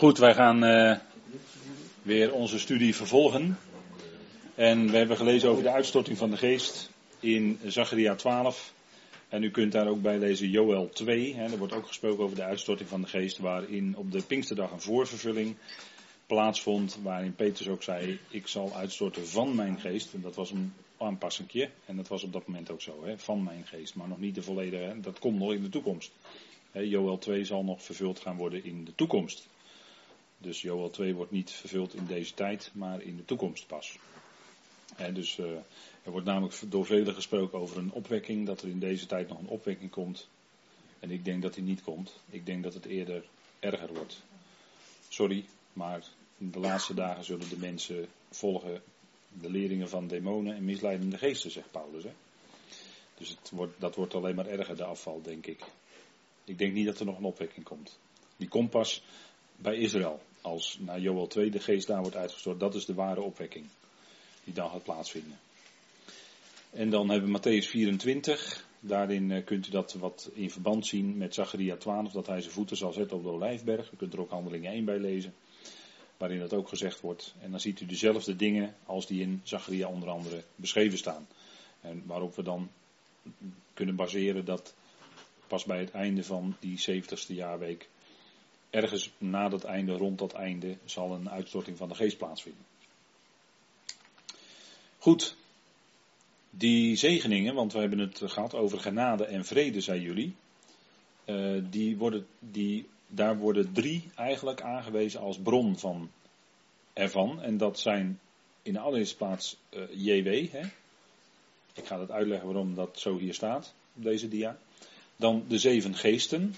Goed, wij gaan uh, weer onze studie vervolgen. En we hebben gelezen over de uitstorting van de geest in Zacharia 12. En u kunt daar ook bij lezen Joel 2. Hè, er wordt ook gesproken over de uitstorting van de geest, waarin op de Pinksterdag een voorvervulling plaatsvond, waarin Petrus ook zei, ik zal uitstorten van mijn geest. En dat was een aanpassingje, en dat was op dat moment ook zo, hè, van mijn geest, maar nog niet de volledige, dat komt nog in de toekomst. Hè, Joel 2 zal nog vervuld gaan worden in de toekomst. Dus Joel 2 wordt niet vervuld in deze tijd, maar in de toekomst pas. En dus uh, er wordt namelijk door velen gesproken over een opwekking, dat er in deze tijd nog een opwekking komt. En ik denk dat die niet komt. Ik denk dat het eerder erger wordt. Sorry, maar de laatste dagen zullen de mensen volgen de leringen van demonen en misleidende geesten, zegt Paulus. Hè? Dus het wordt, dat wordt alleen maar erger, de afval, denk ik. Ik denk niet dat er nog een opwekking komt. Die komt pas bij Israël. Als naar Joel 2 de geest daar wordt uitgestort. Dat is de ware opwekking. Die dan gaat plaatsvinden. En dan hebben we Matthäus 24. Daarin eh, kunt u dat wat in verband zien met Zacharia 12. Dat hij zijn voeten zal zetten op de olijfberg. U kunt er ook handelingen 1 bij lezen. Waarin dat ook gezegd wordt. En dan ziet u dezelfde dingen als die in Zacharia onder andere beschreven staan. En waarop we dan kunnen baseren dat pas bij het einde van die 70ste jaarweek ergens na dat einde, rond dat einde, zal een uitstorting van de geest plaatsvinden. Goed, die zegeningen, want we hebben het gehad over genade en vrede, zei jullie. Uh, die worden, die, daar worden drie eigenlijk aangewezen als bron van ervan. En dat zijn in de allereerste plaats eh, JW. Hè? Ik ga het uitleggen waarom dat zo hier staat op deze dia. Dan de zeven geesten.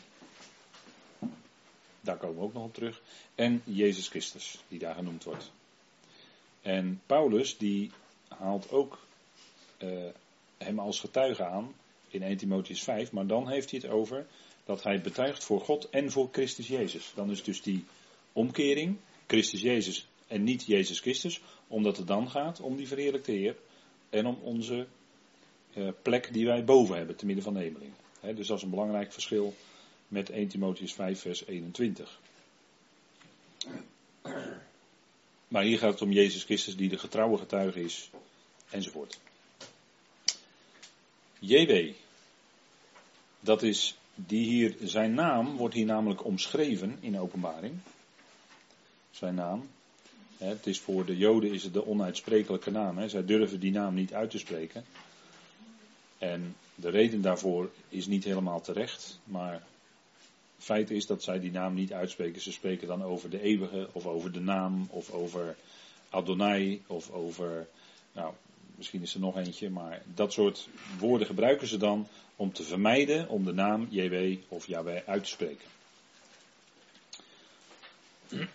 Daar komen we ook nog op terug. En Jezus Christus, die daar genoemd wordt. En Paulus, die haalt ook uh, hem als getuige aan in 1 Timotheus 5, maar dan heeft hij het over dat hij betuigt voor God en voor Christus Jezus. Dan is dus die omkering, Christus Jezus en niet Jezus Christus, omdat het dan gaat om die verheerlijkte Heer en om onze uh, plek die wij boven hebben, te midden van de hemelingen. dus dat is een belangrijk verschil met 1 Timotheus 5, vers 21. Maar hier gaat het om Jezus Christus die de getrouwe getuige is, enzovoort. JW, dat is die hier, zijn naam wordt hier namelijk omschreven in openbaring. Zijn naam. Het is voor de Joden is het de onuitsprekelijke naam. Hè. Zij durven die naam niet uit te spreken. En de reden daarvoor is niet helemaal terecht, maar feit is dat zij die naam niet uitspreken. Ze spreken dan over de eeuwige, of over de naam, of over Adonai, of over, nou, misschien is er nog eentje, maar dat soort woorden gebruiken ze dan om te vermijden om de naam JW of Yahweh uit te spreken.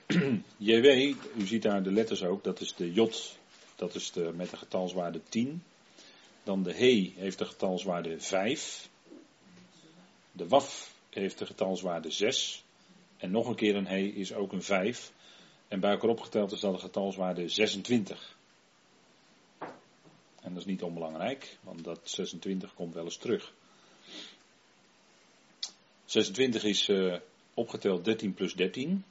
JW, u ziet daar de letters ook, dat is de J, dat is de, met de getalswaarde 10. Dan de He heeft de getalswaarde 5. De Waf heeft de getalswaarde 6. En nog een keer een He is ook een 5. En bij elkaar opgeteld is dat de getalswaarde 26. En dat is niet onbelangrijk, want dat 26 komt wel eens terug. 26 is uh, opgeteld 13 plus 13.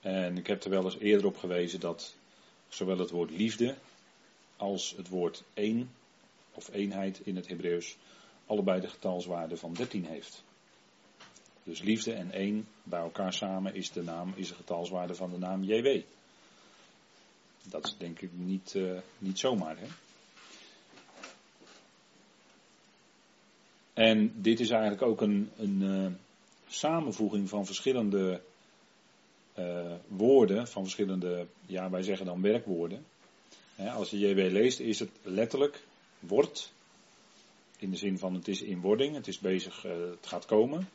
En ik heb er wel eens eerder op gewezen dat zowel het woord liefde als het woord één of eenheid in het Hebreeuws allebei de getalswaarde van 13 heeft. Dus liefde en één bij elkaar samen is de naam, is de getalswaarde van de naam JW. Dat is denk ik niet, uh, niet zomaar. Hè? En dit is eigenlijk ook een, een uh, samenvoeging van verschillende uh, woorden, van verschillende, ja wij zeggen dan werkwoorden. als je JW leest is het letterlijk wordt, in de zin van het is in wording, het is bezig, het gaat komen.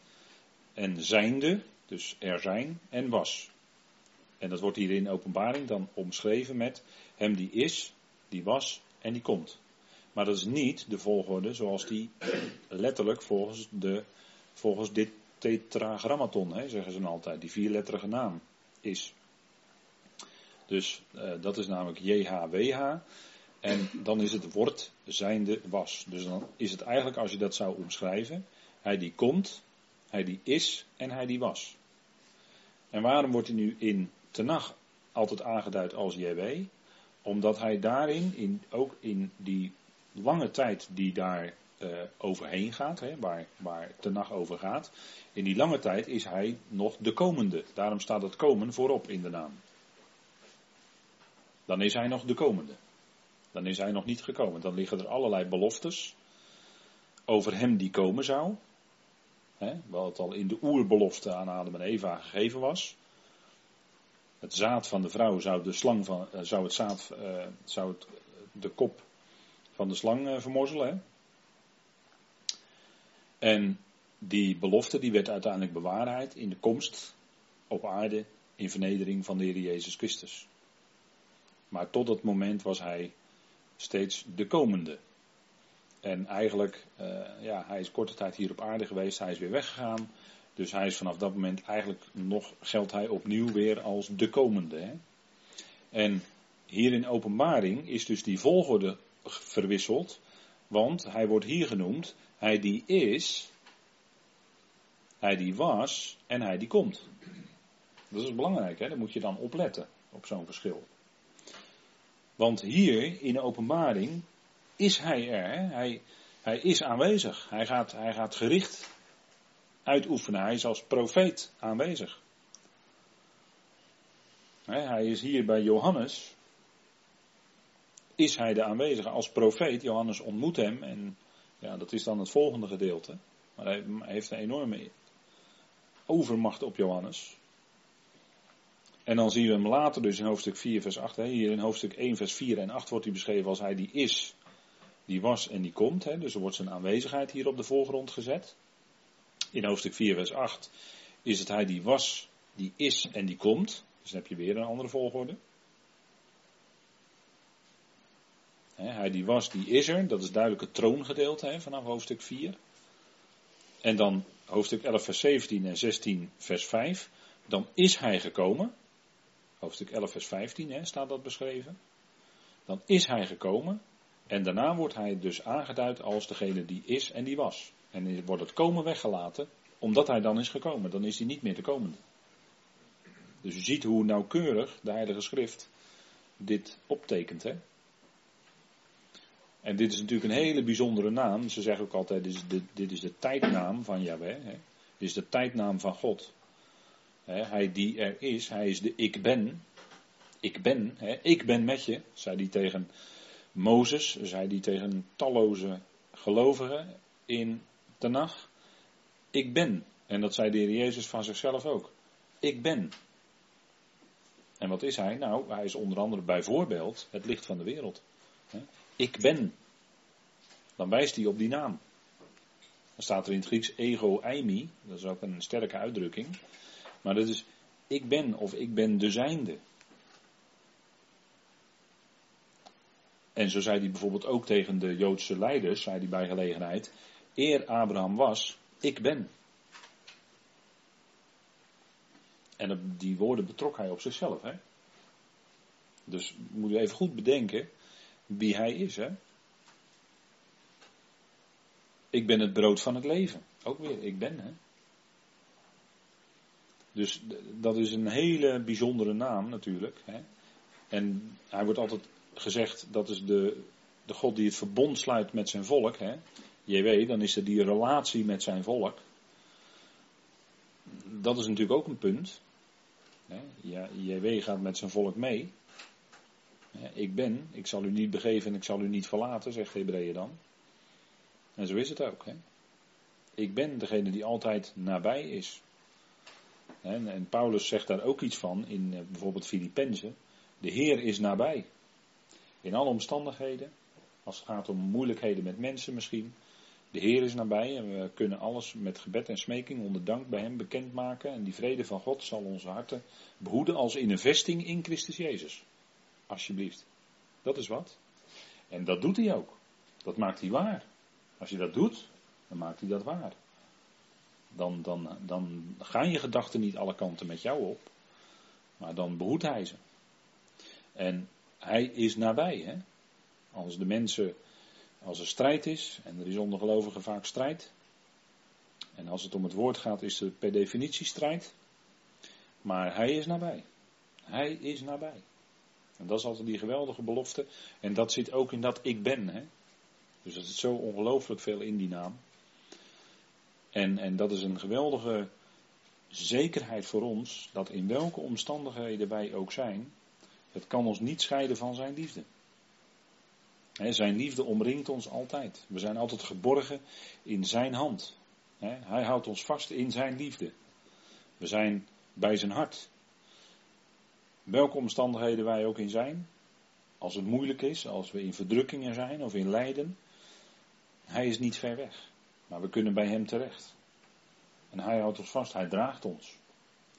En zijnde, dus er zijn, en was. En dat wordt hier in openbaring dan omschreven met hem die is, die was en die komt. Maar dat is niet de volgorde zoals die letterlijk volgens, de, volgens dit tetragrammaton, hè, zeggen ze altijd, die vierletterige naam is. Dus uh, dat is namelijk JHWH. En dan is het wordt zijnde was. Dus dan is het eigenlijk, als je dat zou omschrijven, hij die komt, hij die is en hij die was. En waarom wordt hij nu in Tenach altijd aangeduid als JW? Omdat hij daarin, in, ook in die lange tijd die daar uh, overheen gaat, hè, waar, waar Tenach over gaat, in die lange tijd is hij nog de komende. Daarom staat het komen voorop in de naam. Dan is hij nog de komende. Dan is hij nog niet gekomen. Dan liggen er allerlei beloftes over hem die komen zou. Hè, wat al in de oerbelofte aan Adam en Eva gegeven was. Het zaad van de vrouw zou de slang van, eh, zou het zaad, uh, zou het, de kop van de slang uh, vermorzelen. Hè? En die belofte die werd uiteindelijk bewaarheid in de komst op aarde in vernedering van de Heer Jezus Christus. Maar tot dat moment was hij steeds de komende. En eigenlijk, ja, hij is korte tijd hier op aarde geweest, hij is weer weggegaan. Dus hij is vanaf dat moment eigenlijk nog, geldt hij opnieuw weer als de komende. Hè? En hier in openbaring is dus die volgorde verwisseld. Want hij wordt hier genoemd, hij die is, hij die was en hij die komt. Dat is belangrijk, hè? daar moet je dan opletten op zo'n verschil. Want hier in openbaring is hij er. Hij, hij is aanwezig. Hij gaat, hij gaat gericht uitoefenen. Hij is als profeet aanwezig. Hij is hier bij Johannes. Is hij de aanwezige als profeet? Johannes ontmoet hem en ja, dat is dan het volgende gedeelte. Maar hij heeft een enorme overmacht op Johannes. En dan zien we hem later dus in hoofdstuk 4 vers 8. Hier in hoofdstuk 1 vers 4 en 8 wordt hij beschreven als hij die is, die was en die komt. Dus er wordt zijn aanwezigheid hier op de voorgrond gezet. In hoofdstuk 4 vers 8 is het hij die was, die is en die komt. Dus dan heb je weer een andere volgorde. hij die was, die is er. Dat is duidelijk het troongedeelte vanaf hoofdstuk 4. En dan hoofdstuk 11 vers 17 en 16 vers 5. Dan is hij gekomen. Hoofdstuk 11 vers 15 staat dat beschreven. Dan is hij gekomen. En daarna wordt hij dus aangeduid als degene die is en die was. En wordt het komen weggelaten, omdat hij dan is gekomen. Dan is hij niet meer de komende. Dus u ziet hoe nauwkeurig de Heilige Schrift dit optekent. Hè? En dit is natuurlijk een hele bijzondere naam. Ze zeggen ook altijd, dit is de, dit is de tijdnaam van Yahweh. Hè? Dit is de tijdnaam van God. Hè? Hij die er is, hij is de ik ben. Ik ben, hè? ik ben met je, zei hij tegen Mozes, zei hij tegen talloze gelovigen in Tenach. Ik ben. En dat zei de Heer Jezus van zichzelf ook. Ik ben. En wat is hij? Nou, hij is onder andere bijvoorbeeld het licht van de wereld. Ik ben. Dan wijst hij op die naam. Dan staat er in het Grieks ego eimi. Dat is ook een sterke uitdrukking. Maar dat is ik ben of ik ben de zijnde. En zo zei hij bijvoorbeeld ook tegen de Joodse leiders, zei hij bij gelegenheid, eer Abraham was, ik ben. En die woorden betrok hij op zichzelf. Hè? Dus moet je even goed bedenken wie hij is. Hè? Ik ben het brood van het leven. Ook weer, ik ben. Hè? Dus dat is een hele bijzondere naam natuurlijk. Hè? En hij wordt altijd gezegd, dat is de, de God die het verbond sluit met zijn volk. Hè? JW, dan is er die relatie met zijn volk. Dat is natuurlijk ook een punt. Ja, JW gaat met zijn volk mee. Ik ben, ik zal u niet begeven en ik zal u niet verlaten, zegt Hebreeën dan. En zo is het ook. Hè? Ik ben degene die altijd nabij is. En Paulus zegt daar ook iets van in eh, bijvoorbeeld Filippenzen. De Heer is nabij. In alle omstandigheden. Als het gaat om moeilijkheden met mensen misschien. De Heer is nabij en we kunnen alles met gebed en smeking onder dank bij Hem bekendmaken. En die vrede van God zal onze harten behoeden als in een vesting in Christus Jezus. Alsjeblieft. Dat is wat. En dat doet Hij ook. Dat maakt Hij waar. Als je dat doet, dan maakt Hij dat waar. Dan, dan, dan gaan je gedachten niet alle kanten met jou op. Maar dan behoedt Hij ze. En Hij is nabij. Hè? Als de mensen, als er strijd is, en er is onder gelovigen vaak strijd. En als het om het woord gaat, is er per definitie strijd. Maar hij is nabij. Hij is nabij. En dat is altijd die geweldige belofte. En dat zit ook in dat ik ben. Hè? Dus er zit zo ongelooflijk veel in die naam. En, en dat is een geweldige zekerheid voor ons, dat in welke omstandigheden wij ook zijn, het kan ons niet scheiden van zijn liefde. Zijn liefde omringt ons altijd. We zijn altijd geborgen in zijn hand. hij houdt ons vast in zijn liefde. We zijn bij zijn hart. Welke omstandigheden wij ook in zijn, als het moeilijk is, als we in verdrukkingen zijn of in lijden, hij is niet ver weg. Maar we kunnen bij hem terecht. En hij houdt ons vast, hij draagt ons.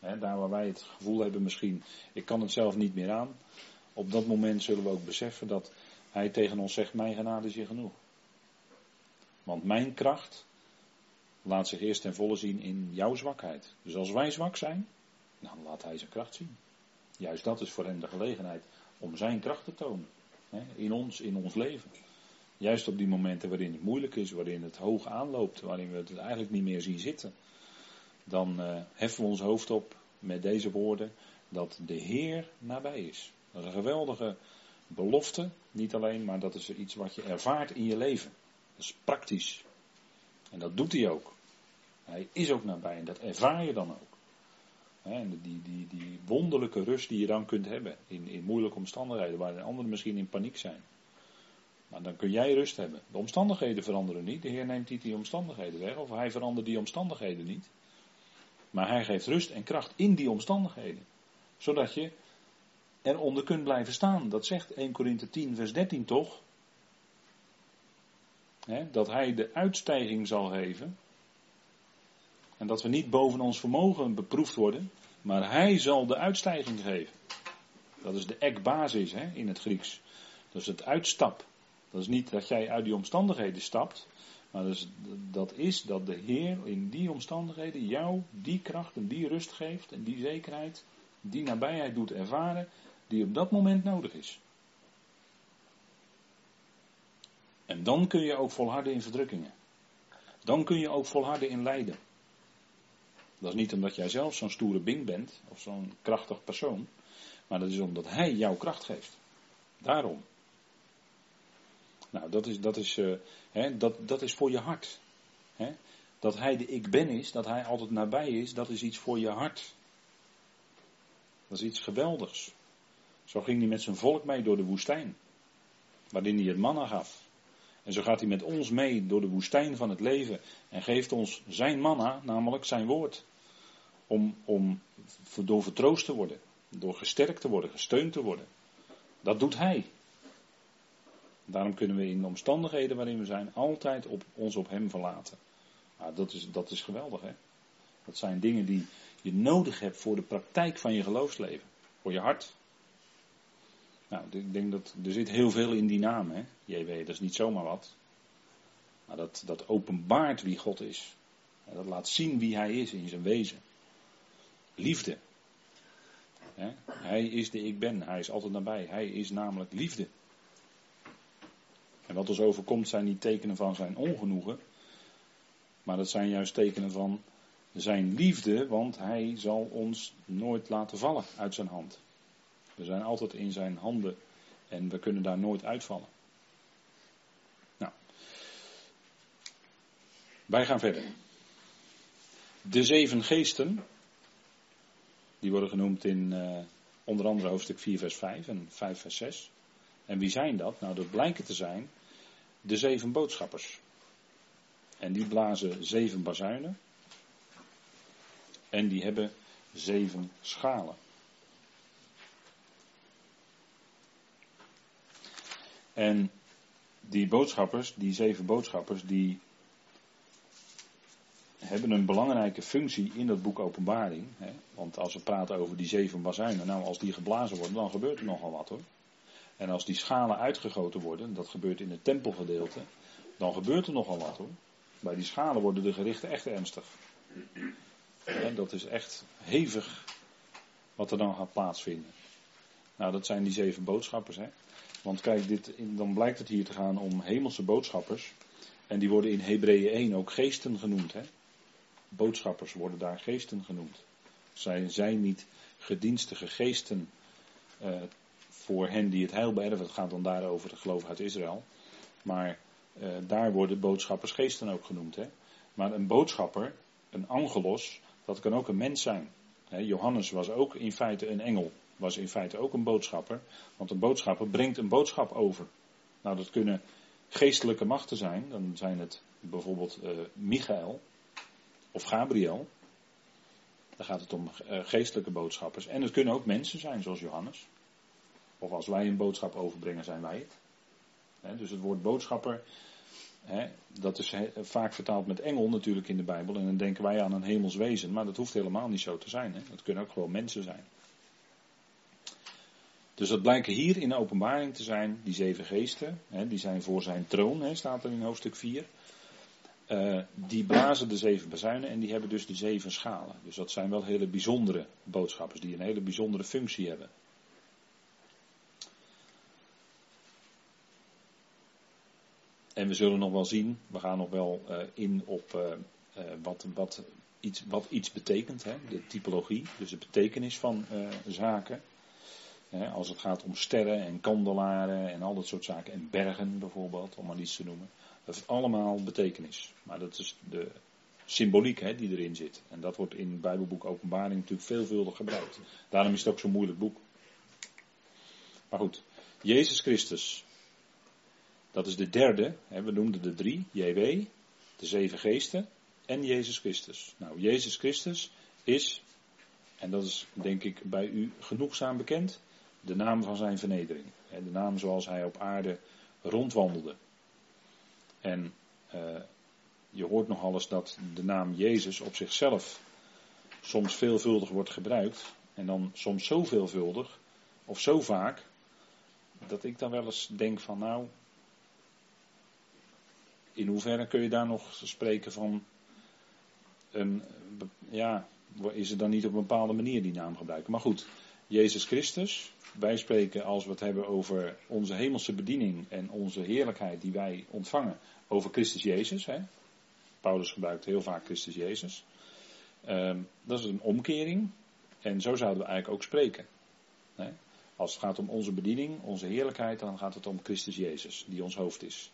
daar waar wij het gevoel hebben misschien, ik kan het zelf niet meer aan. Op dat moment zullen we ook beseffen dat hij tegen ons zegt, mijn genade is je genoeg. Want mijn kracht laat zich eerst ten volle zien in jouw zwakheid. Dus als wij zwak zijn, dan laat hij zijn kracht zien. Juist dat is voor hem de gelegenheid om zijn kracht te tonen. in ons, in ons leven. Juist op die momenten waarin het moeilijk is, waarin het hoog aanloopt, waarin we het eigenlijk niet meer zien zitten. Dan uh, heffen we ons hoofd op met deze woorden dat de Heer nabij is. Dat is een geweldige belofte, niet alleen, maar dat is iets wat je ervaart in je leven. Dat is praktisch. En dat doet hij ook. Hij is ook nabij en dat ervaar je dan ook. En die, die, die wonderlijke rust die je dan kunt hebben in, in moeilijke omstandigheden, waar anderen misschien in paniek zijn. Maar dan kun jij rust hebben. De omstandigheden veranderen niet. De Heer neemt niet die omstandigheden weg, of hij verandert die omstandigheden niet. Maar hij geeft rust en kracht in die omstandigheden. Zodat je eronder kunt blijven staan. Dat zegt 1 Korinthe 10, vers 13 toch? dat hij de uitstijging zal geven. En dat we niet boven ons vermogen beproefd worden. Maar hij zal de uitstijging geven. Dat is de ekbasis hè, in het Grieks. Dat is het uitstap. Dat is niet dat jij uit die omstandigheden stapt. Maar dat is, dat is dat de Heer in die omstandigheden jou die kracht en die rust geeft en die zekerheid, die nabijheid doet ervaren, die op dat moment nodig is. En dan kun je ook volharden in verdrukkingen. Dan kun je ook volharden in lijden. Dat is niet omdat jij zelf zo'n stoere bing bent of zo'n krachtig persoon, maar dat is omdat Hij jouw kracht geeft. Daarom. Nou, dat is, dat is, hè, dat, dat is voor je hart. Dat hij de ik ben is, dat hij altijd nabij is, dat is iets voor je hart. Dat is iets geweldigs. Zo ging hij met zijn volk mee door de woestijn, waarin hij het manna gaf. En zo gaat hij met ons mee door de woestijn van het leven en geeft ons zijn manna, namelijk zijn woord. Om, om door vertroost te worden, door gesterkt te worden, gesteund te worden. Dat doet hij. Daarom kunnen we in de omstandigheden waarin we zijn altijd op, ons op Hem verlaten. Nou, dat, is, dat is geweldig, hè? Dat zijn dingen die je nodig hebt voor de praktijk van je geloofsleven. Voor je hart. Nou, ik denk dat er zit heel veel in die naam, hè? JW, dat is niet zomaar wat. Maar dat, dat openbaart wie God is. Dat laat zien wie Hij is in zijn wezen. Liefde. Hij is de ik ben. Hij is altijd nabij. Hij is namelijk liefde. En wat ons overkomt zijn niet tekenen van zijn ongenoegen, maar dat zijn juist tekenen van zijn liefde, want hij zal ons nooit laten vallen uit zijn hand. We zijn altijd in zijn handen en we kunnen daar nooit uitvallen. Nou, wij gaan verder. De zeven geesten, die worden genoemd in uh, onder andere hoofdstuk 4 vers 5 en 5 vers 6. En wie zijn dat? Nou, dat blijken te zijn de zeven boodschappers. En die blazen zeven bazuinen. En die hebben zeven schalen. En die boodschappers, die zeven boodschappers, die hebben een belangrijke functie in dat boek Openbaring. Hè? Want als we praten over die zeven bazuinen, nou als die geblazen worden, dan gebeurt er nogal wat hoor. En als die schalen uitgegoten worden, dat gebeurt in het tempelgedeelte, dan gebeurt er nogal wat hoor. Bij die schalen worden de gerichten echt ernstig. En dat is echt hevig wat er dan gaat plaatsvinden. Nou, dat zijn die zeven boodschappers. Hè. Want kijk, dit, dan blijkt het hier te gaan om hemelse boodschappers. En die worden in Hebreeën 1 ook geesten genoemd. Hè? Boodschappers worden daar geesten genoemd. Zij zijn niet gedienstige geesten uh, voor hen die het heil beërven. Het gaat dan daarover de geloof uit Israël. Maar uh, daar worden boodschappers geesten ook genoemd. Hè? Maar een boodschapper, een angelos, dat kan ook een mens zijn. Hè, Johannes was ook in feite een engel. Was in feite ook een boodschapper. Want een boodschapper brengt een boodschap over. Nou, dat kunnen geestelijke machten zijn. Dan zijn het bijvoorbeeld uh, Michael of Gabriel. Dan gaat het om uh, geestelijke boodschappers. En het kunnen ook mensen zijn, zoals Johannes. Of als wij een boodschap overbrengen, zijn wij het. He, dus het woord boodschapper, dat is vaak vertaald met engel natuurlijk in de Bijbel. En dan denken wij aan een hemels wezen. Maar dat hoeft helemaal niet zo te zijn. Het kunnen ook gewoon mensen zijn. Dus dat blijken hier in de openbaring te zijn, die zeven geesten. die zijn voor zijn troon, staat er in hoofdstuk 4. Uh, die blazen de zeven bazuinen en die hebben dus die zeven schalen. Dus dat zijn wel hele bijzondere boodschappers die een hele bijzondere functie hebben. En we zullen nog wel zien, we gaan nog wel uh, in op uh, wat, wat, iets, wat iets betekent, hè? de typologie, dus de betekenis van zaken. Als het gaat om sterren en kandelaren en al dat soort zaken, en bergen bijvoorbeeld, om maar iets te noemen. Dat heeft allemaal betekenis. Maar dat is de symboliek hè, die erin zit. En dat wordt in het Bijbelboek Openbaring natuurlijk veelvuldig gebruikt. Daarom is het ook zo'n moeilijk boek. Maar goed, Jezus Christus. Dat is de derde. Hè, we noemden de drie. JW, de zeven geesten en Jezus Christus. Nou, Jezus Christus is, en dat is denk ik bij u genoegzaam bekend, de naam van zijn vernedering. De naam zoals hij op aarde rondwandelde. En uh, je hoort nog alles dat de naam Jezus op zichzelf soms veelvuldig wordt gebruikt. En dan soms zo veelvuldig, of zo vaak, dat ik dan wel eens denk van nou, in hoeverre kun je daar nog spreken van een, ja, is het dan niet op een bepaalde manier die naam gebruiken. Maar goed, Jezus Christus, wij spreken als we het hebben over onze hemelse bediening en onze heerlijkheid die wij ontvangen over Christus Jezus. Hè? Paulus gebruikt heel vaak Christus Jezus. Um, dat is een omkering en zo zouden we eigenlijk ook spreken. Hè? Als het gaat om onze bediening, onze heerlijkheid, dan gaat het om Christus Jezus, die ons hoofd is.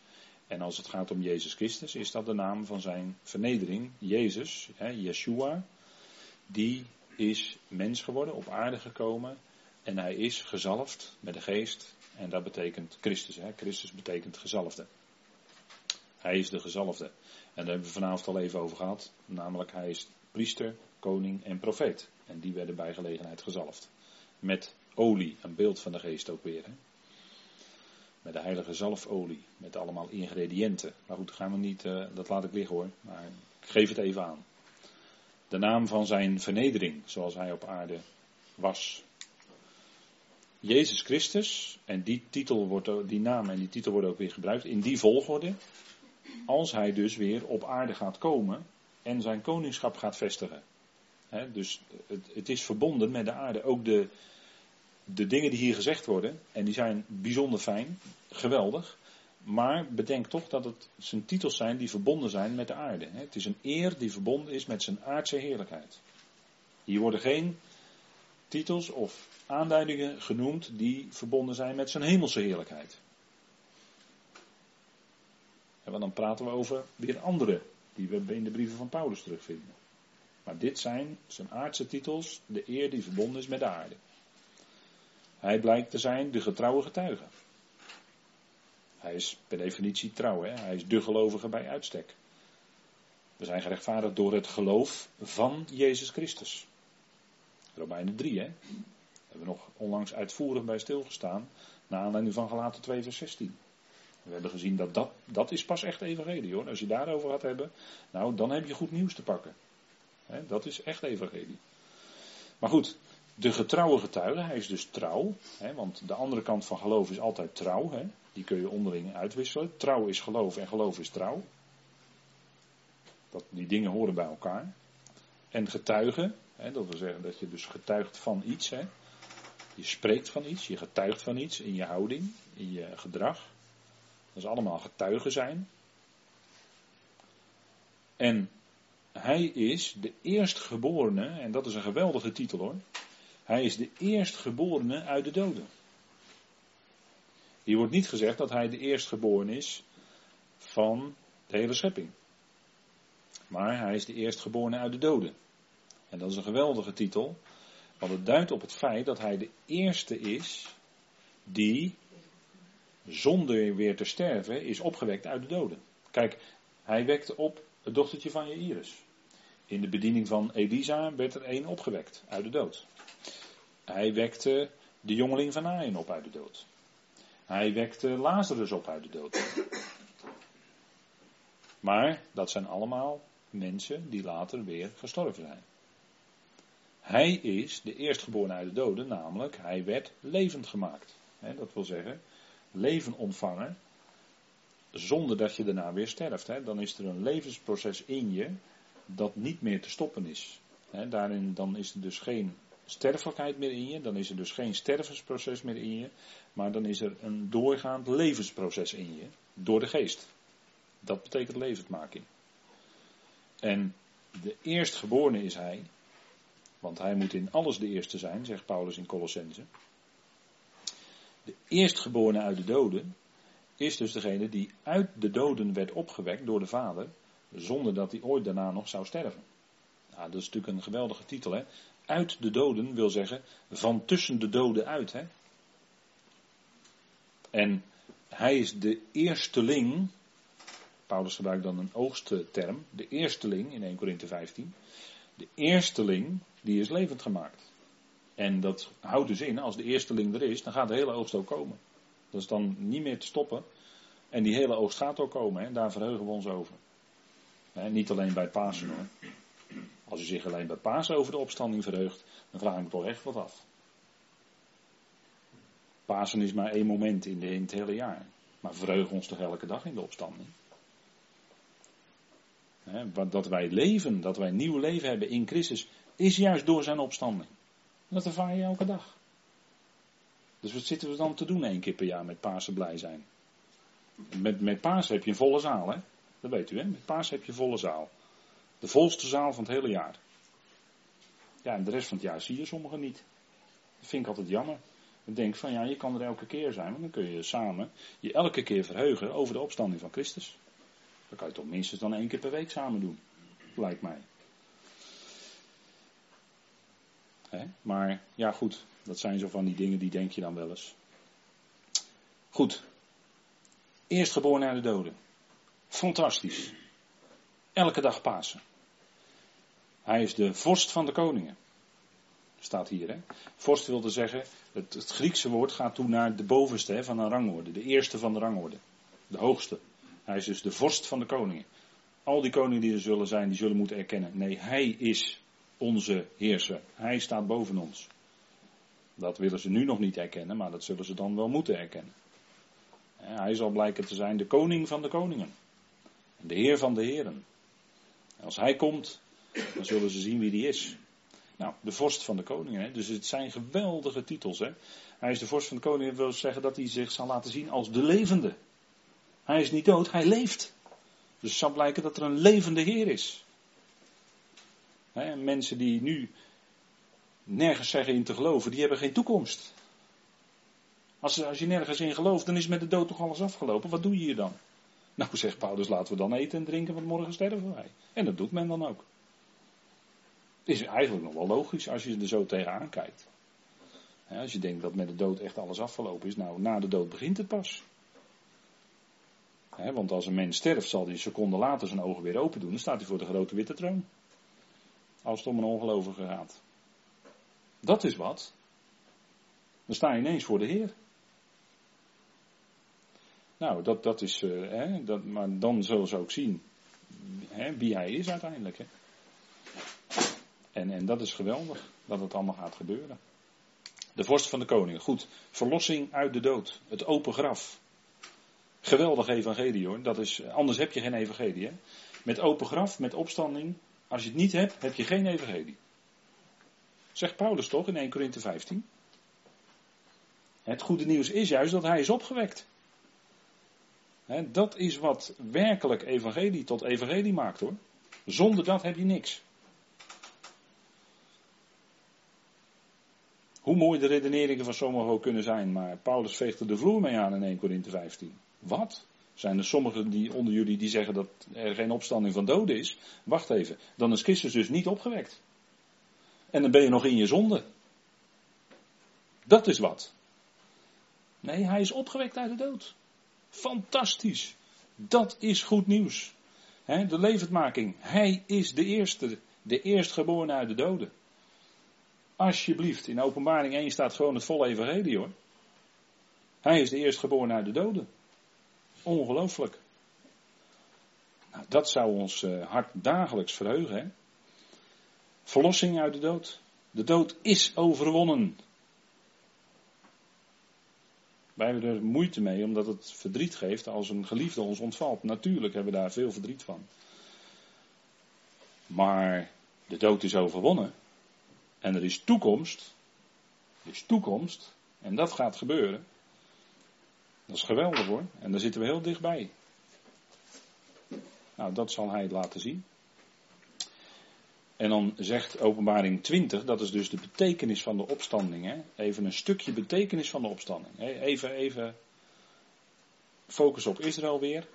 En als het gaat om Jezus Christus, is dat de naam van zijn vernedering, Jezus, hè, Yeshua, die is mens geworden, op aarde gekomen en hij is gezalfd met de geest. En dat betekent Christus. Hè? Christus betekent gezalfde. Hij is de gezalfde. En daar hebben we vanavond al even over gehad. Namelijk hij is priester, koning en profeet. En die werden bij gelegenheid gezalfd. Met olie, een beeld van de geest ook weer. Hè? Met de heilige zalfolie. Met allemaal ingrediënten. Maar goed, gaan we niet, uh, dat laat ik liggen hoor. Maar ik geef het even aan. De naam van zijn vernedering, zoals hij op aarde was. Jezus Christus, en die, titel wordt, die naam en die titel worden ook weer gebruikt, in die volgorde, als hij dus weer op aarde gaat komen en zijn koningschap gaat vestigen. dus het, het, is verbonden met de aarde. Ook de, de dingen die hier gezegd worden, en die zijn bijzonder fijn, geweldig, maar bedenk toch dat het zijn titels zijn die verbonden zijn met de aarde. Het is een eer die verbonden is met zijn aardse heerlijkheid. Hier worden geen titels of aanduidingen genoemd die verbonden zijn met zijn hemelse heerlijkheid. En dan praten we over weer andere die we in de brieven van Paulus terugvinden. Maar dit zijn zijn aardse titels, de eer die verbonden is met de aarde. Hij blijkt te zijn de getrouwe getuige. Hij is per definitie trouw, hè? hij is de gelovige bij uitstek. We zijn gerechtvaardigd door het geloof van Jezus Christus. Romeinen 3, hè? hebben we nog onlangs uitvoerig bij stilgestaan, naar aanleiding van Galaten 2 vers 16. We hebben gezien dat, dat dat is pas echt evangelie hoor. Als je daarover gaat hebben, nou dan heb je goed nieuws te pakken. dat is echt evangelie. Maar goed, de getrouwe getuige, hij is dus trouw. want de andere kant van geloof is altijd trouw. Die kun je onderling uitwisselen. Trouw is geloof en geloof is trouw. Dat, die dingen horen bij elkaar. En getuigen, dat wil zeggen dat je dus getuigt van iets. Je spreekt van iets, je getuigt van iets in je houding. in je gedrag. Dat is allemaal getuigen zijn. En hij is de eerstgeborene, en dat is een geweldige titel hoor. Hij is de eerstgeborene uit de doden. Hier wordt niet gezegd dat hij de eerstgeborene is van de hele schepping. Maar hij is de eerstgeborene uit de doden. En dat is een geweldige titel, want het duidt op het feit dat hij de eerste is die zonder weer te sterven is opgewekt uit de doden. Kijk, hij wekte op het dochtertje van Jairus. In de bediening van Elisa werd er één opgewekt uit de dood. Hij wekte de jongeling van Aien op uit de dood. Hij wekte Lazarus op uit de dood. Maar dat zijn allemaal mensen die later weer gestorven zijn. Hij is de eerstgeboren uit de doden, namelijk hij werd levend gemaakt. dat wil zeggen, leven ontvangen zonder dat je daarna weer sterft. Dan is er een levensproces in je dat niet meer te stoppen is. daarin dan is er dus geen sterfelijkheid meer in je, dan is er dus geen stervensproces meer in je, maar dan is er een doorgaand levensproces in je, door de geest. Dat betekent levendmaking. En de eerstgeborene is hij, want hij moet in alles de eerste zijn, zegt Paulus in Colossense. De eerstgeborene uit de doden is dus degene die uit de doden werd opgewekt door de Vader, zonder dat hij ooit daarna nog zou sterven. Nou, dat is natuurlijk een geweldige titel, hè? Uit de doden wil zeggen van tussen de doden uit, hè? En hij is de eersteling, Paulus gebruikt dan een oogstterm, de eersteling in 1 Korinthe 15. De eersteling, die is levend gemaakt. En dat houdt dus in, als de eersteling er is, dan gaat de hele oogst ook komen. Dat is dan niet meer te stoppen. En die hele oogst gaat ook komen, hè? daar verheugen we ons over. niet alleen bij Pasen hoor. Als u zich alleen bij Pasen over de opstanding verheugt, dan vraag ik me toch echt wat af. Pasen is maar één moment in, de, het hele jaar. Maar verheugen ons toch elke dag in de opstanding. dat wij leven, dat wij nieuw leven hebben in Christus, is juist door zijn opstanding. Dat ervaar je elke dag. Dus wat zitten we dan te doen één keer per jaar met Pasen blij zijn? Met, met Pasen heb je een volle zaal, hè? Dat weet u, hè? Met Pasen heb je volle zaal. De volste zaal van het hele jaar. Ja, en de rest van het jaar zie je sommigen niet. Dat vind ik altijd jammer. Ik denk van ja, je kan er elke keer zijn, want dan kun je samen je elke keer verheugen over de opstanding van Christus. Dat kan je toch minstens dan één keer per week samen doen, lijkt mij. Maar ja, goed, dat zijn zo van die dingen die denk je dan wel eens. Goed. Eerstgeboren naar de doden. Fantastisch. Elke dag Pasen. Hij is de vorst van de koningen. Staat hier, hè. Vorst wilde zeggen, het, het Griekse woord gaat toe naar de bovenste hè, van een rangorde. De eerste van de rangorde. De hoogste. Hij is dus de vorst van de koningen. Al die koningen die er zullen zijn, die zullen moeten erkennen. Nee, hij is onze heerser. Hij staat boven ons. Dat willen ze nu nog niet erkennen, maar dat zullen ze dan wel moeten erkennen. Hij zal blijken te zijn de koning van de koningen. De heer van de heren. En als hij komt, dan zullen ze zien wie die is. Nou, de vorst van de koningen. Hè? Dus het zijn geweldige titels. Hè? Hij is de vorst van de koningen. Dat wil zeggen dat hij zich zal laten zien als de levende. Hij is niet dood, hij leeft. Dus het zal blijken dat er een levende Heer is. Hè? Mensen die nu nergens zeggen in te geloven, die hebben geen toekomst. Als, als je nergens in gelooft, dan is met de dood toch alles afgelopen. Wat doe je hier dan? Nou, zegt Paulus, laten we dan eten en drinken, want morgen sterven wij. En dat doet men dan ook. Is eigenlijk nog wel logisch als je er zo tegenaan kijkt. als je denkt dat met de dood echt alles afgelopen is, nou, na de dood begint het pas. want als een mens sterft, zal hij een seconde later zijn ogen weer open doen. Dan staat hij voor de grote witte troon. Als het om een ongelovige gaat. Dat is wat. Dan sta je ineens voor de Heer. Nou, dat, dat is. Hè, dat, maar dan zullen ze ook zien hè, wie hij is uiteindelijk. Hè. En, en dat is geweldig dat het allemaal gaat gebeuren. De vorst van de koningen. Goed, verlossing uit de dood. Het open graf. Geweldig evangelie hoor. Dat is, anders heb je geen evangelie. Hè? Met open graf, met opstanding. Als je het niet hebt, heb je geen evangelie. Zegt Paulus toch in 1 Korinthe 15? Het goede nieuws is juist dat hij is opgewekt. dat is wat werkelijk evangelie tot evangelie maakt hoor. Zonder dat heb je niks. Hoe mooi de redeneringen van sommigen ook kunnen zijn, maar Paulus veegt er de vloer mee aan in 1 Corinthe 15. Wat? Zijn er sommigen die onder jullie die zeggen dat er geen opstanding van doden is? Wacht even, dan is Christus dus niet opgewekt. En dan ben je nog in je zonde. Dat is wat. Nee, hij is opgewekt uit de dood. Fantastisch. Dat is goed nieuws. de levendmaking. Hij is de eerste, de eerstgeborene uit de doden. Alsjeblieft, in openbaring 1 staat gewoon het volle evangelie hoor. Hij is de eerstgeborene uit de doden. Ongelooflijk. Nou, dat zou ons uh, hart dagelijks verheugen. Verlossing uit de dood. De dood is overwonnen. Wij hebben er moeite mee omdat het verdriet geeft als een geliefde ons ontvalt. Natuurlijk hebben we daar veel verdriet van. Maar de dood is overwonnen. En er is toekomst. Er is toekomst. En dat gaat gebeuren. Dat is geweldig hoor. En daar zitten we heel dichtbij. Nou, dat zal hij laten zien. En dan zegt openbaring 20, dat is dus de betekenis van de opstanding. Hè? Even een stukje betekenis van de opstanding. Even, even focus op Israël weer.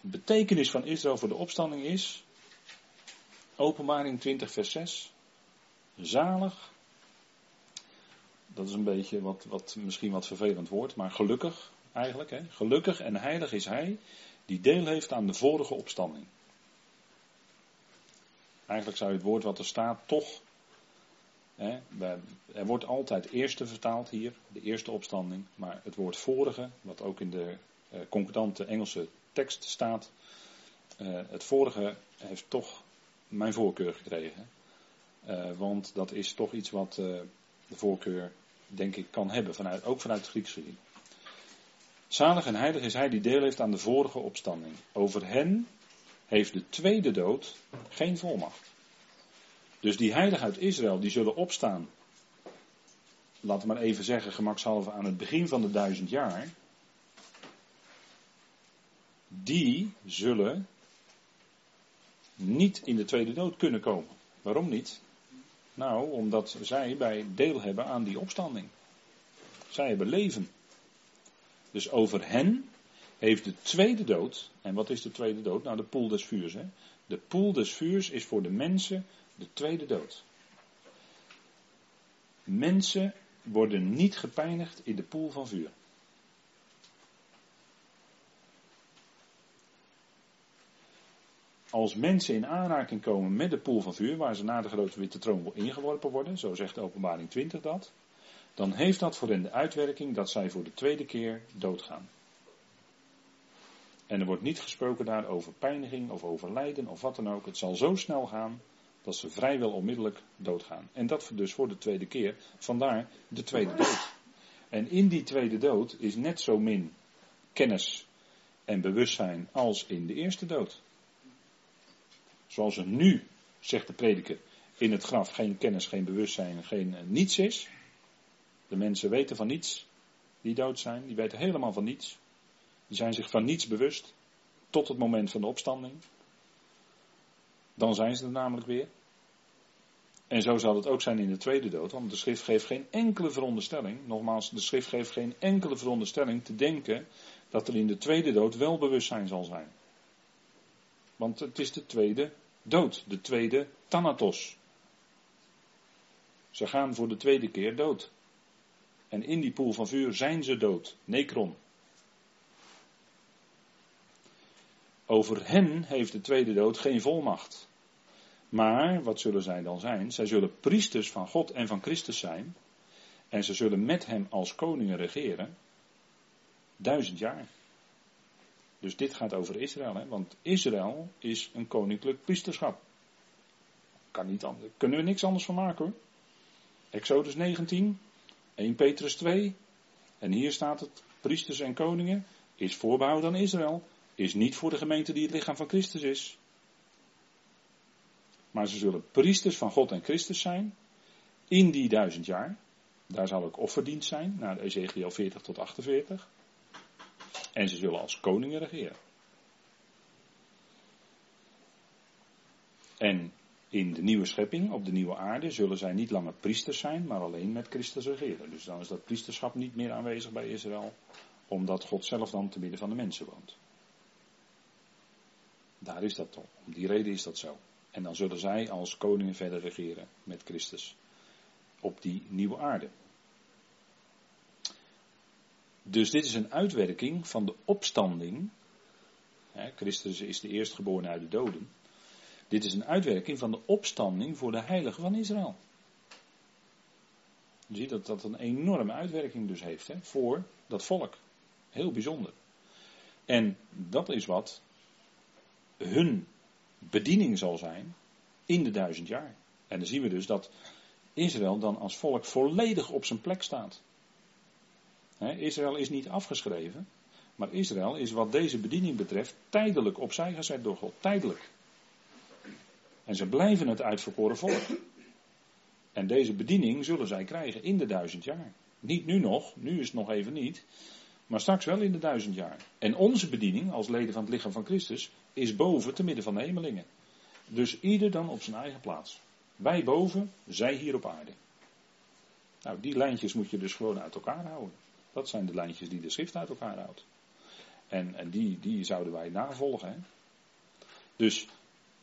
De betekenis van Israël voor de opstanding is, openbaring 20 vers 6, zalig. Dat is een beetje wat, wat misschien wat vervelend woord, maar gelukkig eigenlijk. Hè? Gelukkig en heilig is hij die deel heeft aan de vorige opstanding. Eigenlijk zou je het woord wat er staat toch. Hè, er wordt altijd eerste vertaald hier, de eerste opstanding. Maar het woord vorige, wat ook in de eh, concordante Engelse tekst staat. Eh, het vorige heeft toch mijn voorkeur gekregen. Uh, want dat is toch iets wat uh, de voorkeur, denk ik, kan hebben, vanuit, ook vanuit het Grieks gezien. Zalig en heilig is hij die deel heeft aan de vorige opstanding. Over hen heeft de tweede dood geen volmacht. Dus die heiligen uit Israël, die zullen opstaan, laten we maar even zeggen, gemakshalve aan het begin van de duizend jaar, die zullen niet in de tweede dood kunnen komen. Waarom niet? Nou, omdat zij bij deel hebben aan die opstanding. Zij hebben leven. Dus over hen heeft de tweede dood, en wat is de tweede dood? Nou, de poel des vuurs. Hè? De poel des vuurs is voor de mensen de tweede dood. Mensen worden niet gepijnigd in de poel van vuur. Als mensen in aanraking komen met de poel van vuur, waar ze na de grote witte troon ingeworpen worden, zo zegt de openbaring 20 dat, dan heeft dat voor hen de uitwerking dat zij voor de tweede keer doodgaan. En er wordt niet gesproken daar over pijniging of over lijden of wat dan ook. Het zal zo snel gaan dat ze vrijwel onmiddellijk doodgaan. En dat dus voor de tweede keer. Vandaar de tweede dood. En in die tweede dood is net zo min kennis en bewustzijn als in de eerste dood. Zoals er nu, zegt de prediker, in het graf geen kennis, geen bewustzijn, geen eh, niets is. De mensen weten van niets die dood zijn, die weten helemaal van niets. Die zijn zich van niets bewust tot het moment van de opstanding. Dan zijn ze er namelijk weer. En zo zal het ook zijn in de tweede dood, want de schrift geeft geen enkele veronderstelling, nogmaals, de schrift geeft geen enkele veronderstelling te denken dat er in de tweede dood wel bewustzijn zal zijn. Want het is de tweede dood, de tweede thanatos. Ze gaan voor de tweede keer dood. En in die poel van vuur zijn ze dood, necron. Over hen heeft de tweede dood geen volmacht. Maar wat zullen zij dan zijn? Zij zullen priesters van God en van Christus zijn. En ze zullen met hem als koningen regeren. Duizend jaar. Dus dit gaat over Israël, hè? want Israël is een koninklijk priesterschap. Kan niet anders, kunnen we niks anders van maken hoor. Exodus 19, 1 Petrus 2. En hier staat het, priesters en koningen is voorbehouden aan Israël. Is niet voor de gemeente die het lichaam van Christus is. Maar ze zullen priesters van God en Christus zijn in die duizend jaar. Daar zal ook offerdienst zijn, naar Ezekiel 40 tot 48. En ze zullen als koningen regeren. En in de nieuwe schepping, op de nieuwe aarde, zullen zij niet langer priesters zijn, maar alleen met Christus regeren. Dus dan is dat priesterschap niet meer aanwezig bij Israël, omdat God zelf dan te midden van de mensen woont. Daar is dat toch. Om die reden is dat zo. En dan zullen zij als koningen verder regeren met Christus op die nieuwe aarde. Dus dit is een uitwerking van de opstanding. Christus is de eerstgeborene uit de doden. Dit is een uitwerking van de opstanding voor de heiligen van Israël. Je ziet dat dat een enorme uitwerking dus heeft hè, voor dat volk. Heel bijzonder. En dat is wat hun bediening zal zijn in de duizend jaar. En dan zien we dus dat Israël dan als volk volledig op zijn plek staat. Israël is niet afgeschreven, maar Israël is wat deze bediening betreft tijdelijk opzij gezet door God. Tijdelijk. En ze blijven het uitverkoren volk. En deze bediening zullen zij krijgen in de duizend jaar. Niet nu nog, nu is het nog even niet, maar straks wel in de duizend jaar. En onze bediening als leden van het lichaam van Christus is boven te midden van de hemelingen. Dus ieder dan op zijn eigen plaats. Wij boven, zij hier op aarde. Nou, die lijntjes moet je dus gewoon uit elkaar houden. Dat zijn de lijntjes die de schrift uit elkaar houdt. En, en die, die zouden wij navolgen. Hè? Dus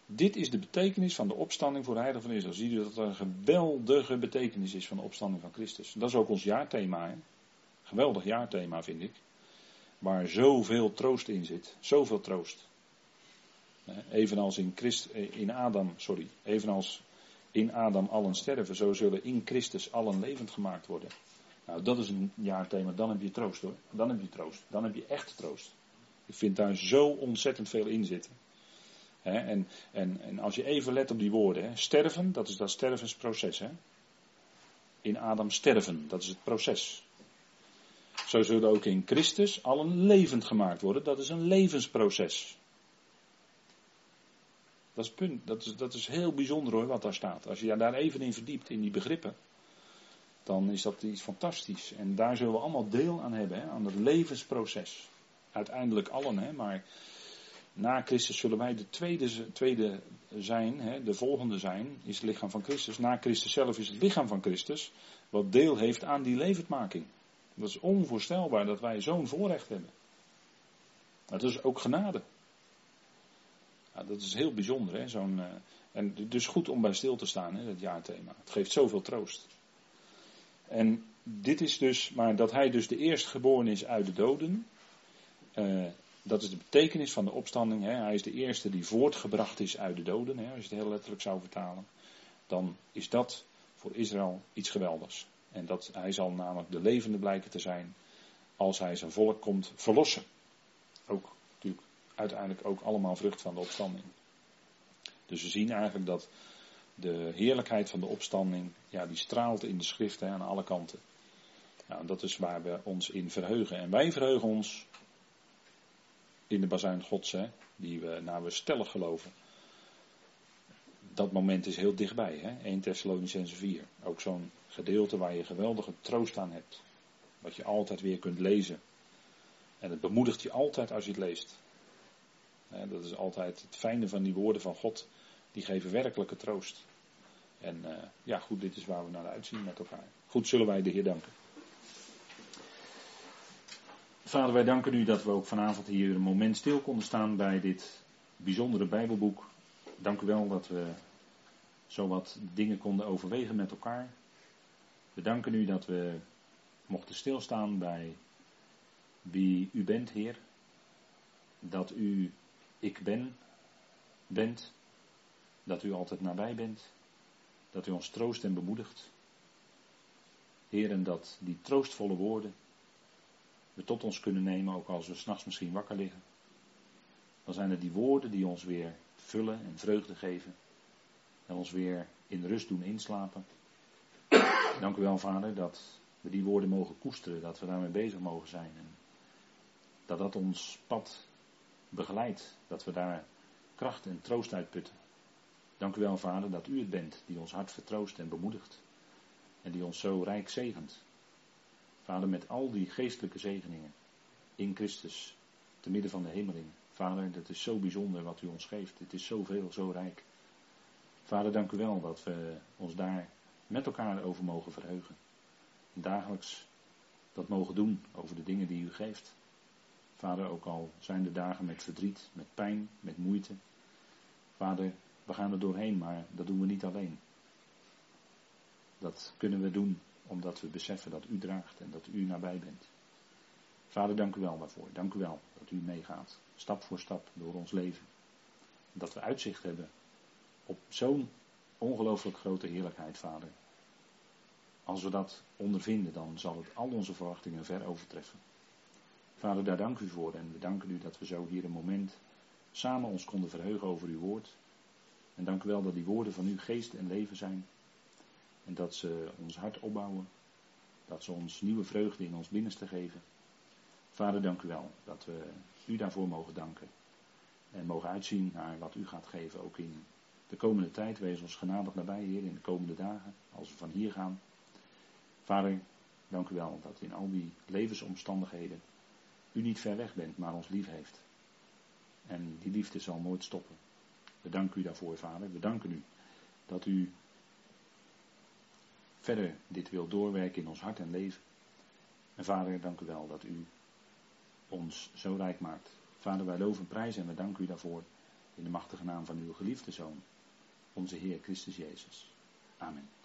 dit is de betekenis van de opstanding voor de heilige van Israël. Zie je dat er een geweldige betekenis is van de opstanding van Christus. Dat is ook ons jaarthema. Hè? Geweldig jaarthema vind ik. Waar zoveel troost in zit. Zoveel troost. Evenals in, Christ, eh, in Adam, sorry, evenals in Adam allen sterven, zo zullen in Christus allen levend gemaakt worden. Nou, dat is een jaarthema, dan heb je troost hoor. Dan heb je troost. Dan heb je echt troost. Ik vind daar zo ontzettend veel in zitten. en, en, en als je even let op die woorden, sterven, dat is dat stervensproces. In Adam sterven, dat is het proces. Zo zullen ook in Christus allen levend gemaakt worden, dat is een levensproces. Dat is, punt, dat, is, dat is heel bijzonder hoor, wat daar staat. Als je daar even in verdiept, in die begrippen, dan is dat iets fantastisch. En daar zullen we allemaal deel aan hebben, hè, aan het levensproces. Uiteindelijk allen, hè, maar na Christus zullen wij de tweede, tweede zijn, hè, de volgende zijn, is het lichaam van Christus. Na Christus zelf is het lichaam van Christus, wat deel heeft aan die levendmaking. Dat is onvoorstelbaar dat wij zo'n voorrecht hebben. Dat is ook genade. Ja, dat is heel bijzonder, hè? Zo'n, uh, en dus goed om bij stil te staan, hè, dat jaarthema. Het geeft zoveel troost. En dit is dus, maar dat hij dus de eerstgeboren is uit de doden. Uh, dat is de betekenis van de opstanding. Hè. Hij is de eerste die voortgebracht is uit de doden, hè, als je het heel letterlijk zou vertalen. Dan is dat voor Israël iets geweldigs. En dat hij zal namelijk de levende blijken te zijn als hij zijn volk komt verlossen. Ook natuurlijk uiteindelijk ook allemaal vrucht van de opstanding. Dus we zien eigenlijk dat de heerlijkheid van de opstanding, ja, die straalt in de schriften aan alle kanten. Nou, dat is waar we ons in verheugen. En wij verheugen ons in de bazuin Gods, hè, die we, nou, we stellig geloven. Dat moment is heel dichtbij, hè? 1 Thessalonicense 4. Ook zo'n gedeelte waar je geweldige troost aan hebt. Wat je altijd weer kunt lezen. En het bemoedigt je altijd als je het leest. Dat is altijd het fijne van die woorden van God. Die geven werkelijke troost. En uh, ja, goed, dit is waar we naar uitzien met elkaar. Goed, zullen wij de Heer danken. Vader, wij danken u dat we ook vanavond hier een moment stil konden staan bij dit bijzondere Bijbelboek. Dank u wel dat we zo wat dingen konden overwegen met elkaar. We danken u dat we mochten stilstaan bij wie u bent, Heer. Dat u ik ben, bent. Dat u altijd nabij bent. Dat u ons troost en bemoedigt. Heer, en dat die troostvolle woorden we tot ons kunnen nemen, ook als we s'nachts misschien wakker liggen. Dan zijn het die woorden die ons weer vullen en vreugde geven. En ons weer in rust doen inslapen. Dank u wel, Vader, dat we die woorden mogen koesteren, dat we daarmee bezig mogen zijn. En dat dat ons pad begeleidt, dat we daar kracht en troost uit putten. Dank u wel, Vader, dat u het bent die ons hart vertroost en bemoedigt. En die ons zo rijk zegent. Vader, met al die geestelijke zegeningen in Christus, te midden van de hemeling. Vader, dat is zo bijzonder wat u ons geeft. Het is zoveel, zo rijk. Vader, dank u wel dat we ons daar met elkaar over mogen verheugen. Dagelijks dat mogen doen over de dingen die u geeft. Vader, ook al zijn de dagen met verdriet, met pijn, met moeite. Vader, we gaan er doorheen, maar dat doen we niet alleen. Dat kunnen we doen omdat we beseffen dat u draagt en dat u nabij bent. Vader, dank u wel daarvoor. Dank u wel dat u meegaat, stap voor stap door ons leven. Dat we uitzicht hebben op zo'n ongelooflijk grote heerlijkheid, Vader. Als we dat ondervinden, dan zal het al onze verwachtingen ver overtreffen. Vader, daar dank u voor en we danken u dat we zo hier een moment samen ons konden verheugen over uw woord. En dank u wel dat die woorden van u geest en leven zijn. En dat ze ons hart opbouwen. Dat ze ons nieuwe vreugde in ons binnenste geven. Vader, dank u wel dat we u daarvoor mogen danken. En mogen uitzien naar wat u gaat geven, ook in de komende tijd. Wees ons genadig nabij, Heer, in de komende dagen, als we van hier gaan. Vader, dank u wel dat in al die levensomstandigheden u niet ver weg bent, maar ons lief heeft. En die liefde zal nooit stoppen. We danken u daarvoor, Vader. We danken u dat u verder dit wil doorwerken in ons hart en leven. En Vader, dank u wel dat u ons zo rijk maakt. Vader, wij loven prijs en we danken u daarvoor in de machtige naam van uw geliefde Zoon, onze Heer Christus Jezus. Amen.